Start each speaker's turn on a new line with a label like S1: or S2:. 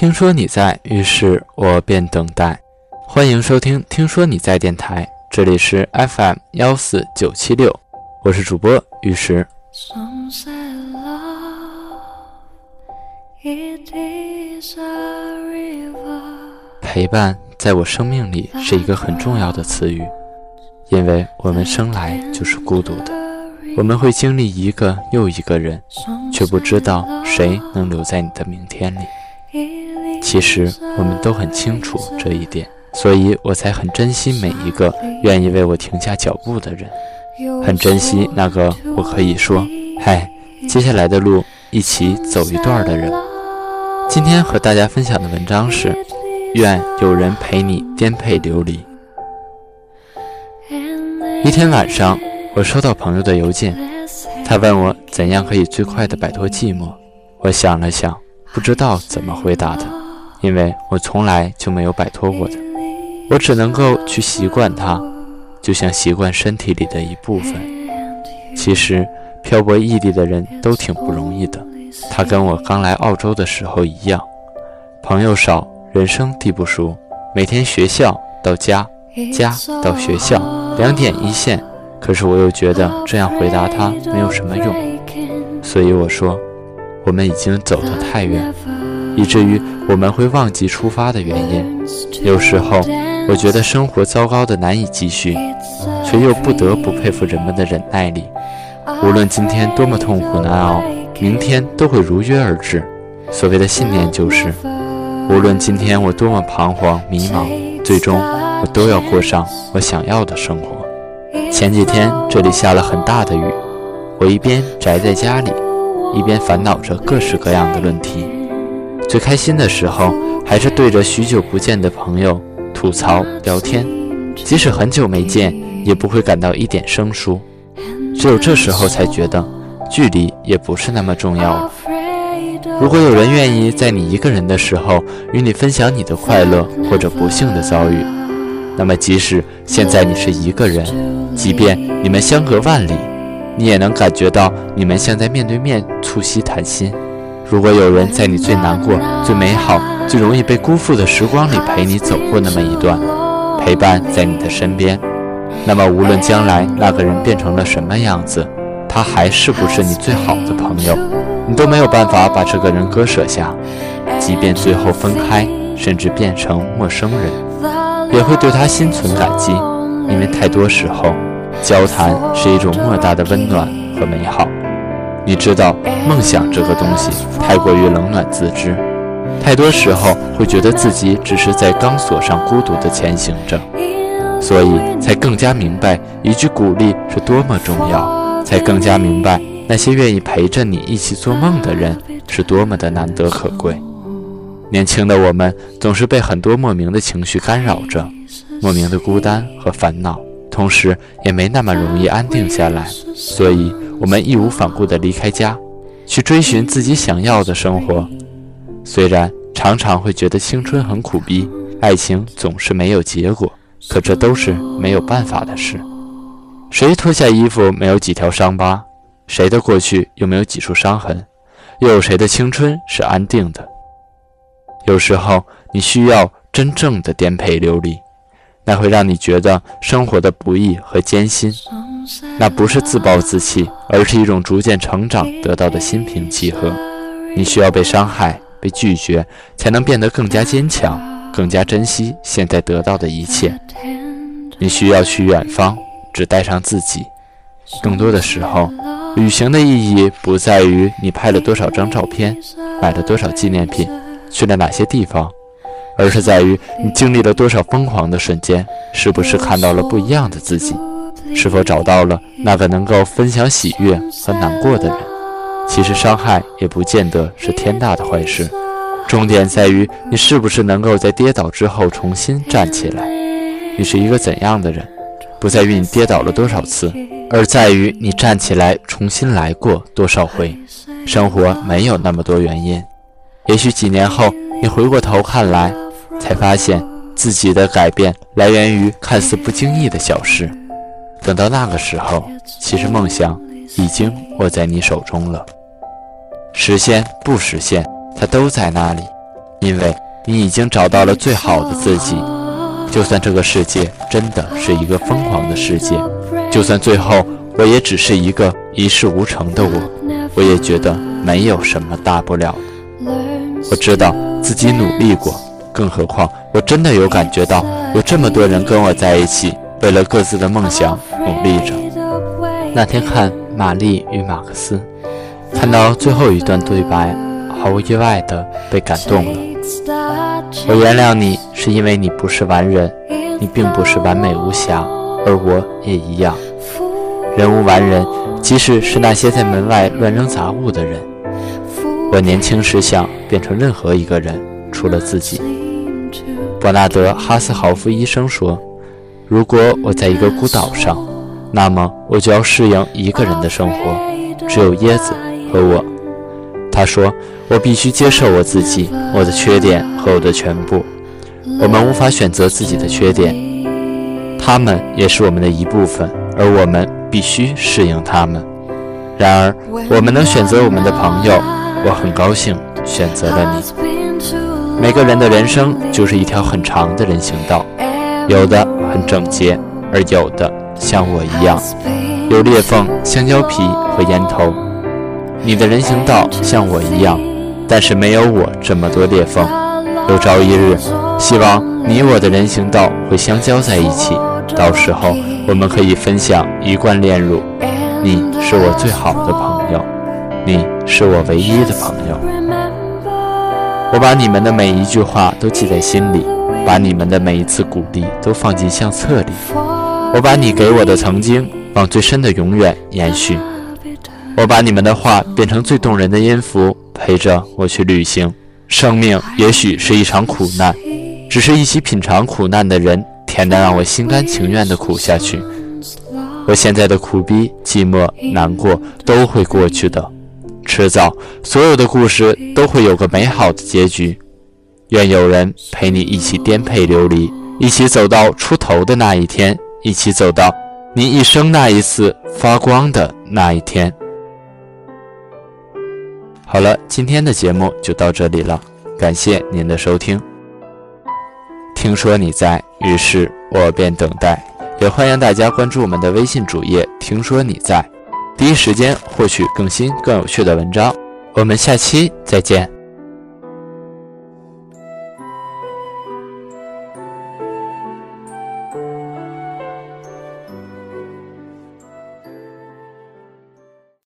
S1: 听说你在，于是我便等待。欢迎收听《听说你在》电台，这里是 FM 幺四九七六，我是主播玉石。陪伴在我生命里是一个很重要的词语，因为我们生来就是孤独的，我们会经历一个又一个人，却不知道谁能留在你的明天里。其实我们都很清楚这一点，所以我才很珍惜每一个愿意为我停下脚步的人，很珍惜那个我可以说“嗨，接下来的路一起走一段”的人。今天和大家分享的文章是：愿有人陪你颠沛流离。一天晚上，我收到朋友的邮件，他问我怎样可以最快的摆脱寂寞。我想了想，不知道怎么回答他。因为我从来就没有摆脱过的，我只能够去习惯它，就像习惯身体里的一部分。其实漂泊异地的人都挺不容易的，他跟我刚来澳洲的时候一样，朋友少，人生地不熟，每天学校到家，家到学校，两点一线。可是我又觉得这样回答他没有什么用，所以我说，我们已经走得太远。以至于我们会忘记出发的原因。有时候，我觉得生活糟糕的难以继续，却又不得不佩服人们的忍耐力。无论今天多么痛苦难熬，明天都会如约而至。所谓的信念就是：无论今天我多么彷徨迷茫，最终我都要过上我想要的生活。前几天这里下了很大的雨，我一边宅在家里，一边烦恼着各式各样的问题。最开心的时候，还是对着许久不见的朋友吐槽聊天，即使很久没见，也不会感到一点生疏。只有这时候才觉得，距离也不是那么重要了。如果有人愿意在你一个人的时候与你分享你的快乐或者不幸的遭遇，那么即使现在你是一个人，即便你们相隔万里，你也能感觉到你们像在面对面促膝谈心。如果有人在你最难过、最美好、最容易被辜负的时光里陪你走过那么一段，陪伴在你的身边，那么无论将来那个人变成了什么样子，他还是不是你最好的朋友，你都没有办法把这个人割舍下。即便最后分开，甚至变成陌生人，也会对他心存感激，因为太多时候，交谈是一种莫大的温暖和美好。你知道，梦想这个东西太过于冷暖自知，太多时候会觉得自己只是在钢索上孤独地前行着，所以才更加明白一句鼓励是多么重要，才更加明白那些愿意陪着你一起做梦的人是多么的难得可贵。年轻的我们总是被很多莫名的情绪干扰着，莫名的孤单和烦恼，同时也没那么容易安定下来，所以。我们义无反顾地离开家，去追寻自己想要的生活。虽然常常会觉得青春很苦逼，爱情总是没有结果，可这都是没有办法的事。谁脱下衣服没有几条伤疤？谁的过去又没有几处伤痕？又有谁的青春是安定的？有时候，你需要真正的颠沛流离。那会让你觉得生活的不易和艰辛，那不是自暴自弃，而是一种逐渐成长得到的心平气和。你需要被伤害、被拒绝，才能变得更加坚强，更加珍惜现在得到的一切。你需要去远方，只带上自己。更多的时候，旅行的意义不在于你拍了多少张照片，买了多少纪念品，去了哪些地方。而是在于你经历了多少疯狂的瞬间，是不是看到了不一样的自己，是否找到了那个能够分享喜悦和难过的人。其实伤害也不见得是天大的坏事，重点在于你是不是能够在跌倒之后重新站起来。你是一个怎样的人，不在于你跌倒了多少次，而在于你站起来重新来过多少回。生活没有那么多原因，也许几年后你回过头看来。才发现自己的改变来源于看似不经意的小事。等到那个时候，其实梦想已经握在你手中了。实现不实现，它都在那里。因为你已经找到了最好的自己。就算这个世界真的是一个疯狂的世界，就算最后我也只是一个一事无成的我，我也觉得没有什么大不了的。我知道自己努力过，更何况我真的有感觉到有这么多人跟我在一起，为了各自的梦想努力着。那天看《玛丽与马克思》，看到最后一段对白，毫无意外的被感动了。我原谅你，是因为你不是完人，你并不是完美无瑕，而我也一样。人无完人，即使是那些在门外乱扔杂物的人。我年轻时想变成任何一个人，除了自己。伯纳德·哈斯豪夫医生说：“如果我在一个孤岛上，那么我就要适应一个人的生活，只有椰子和我。”他说：“我必须接受我自己，我的缺点和我的全部。我们无法选择自己的缺点，他们也是我们的一部分，而我们必须适应他们。然而，我们能选择我们的朋友。我很高兴选择了你。每个人的人生就是一条很长的人行道，有的很整洁，而有的像我一样，有裂缝、香蕉皮和烟头。”你的人行道像我一样，但是没有我这么多裂缝。有朝一日，希望你我的人行道会相交在一起，到时候我们可以分享一罐炼乳。你是我最好的朋友，你是我唯一的朋友。我把你们的每一句话都记在心里，把你们的每一次鼓励都放进相册里。我把你给我的曾经往最深的永远延续。我把你们的话变成最动人的音符，陪着我去旅行。生命也许是一场苦难，只是一起品尝苦难的人，甜的让我心甘情愿的苦下去。我现在的苦逼、寂寞、难过都会过去的，迟早所有的故事都会有个美好的结局。愿有人陪你一起颠沛流离，一起走到出头的那一天，一起走到你一生那一次发光的那一天。好了，今天的节目就到这里了，感谢您的收听。听说你在，于是我便等待。也欢迎大家关注我们的微信主页，听说你在，第一时间获取更新更有趣的文章。我们下期再见。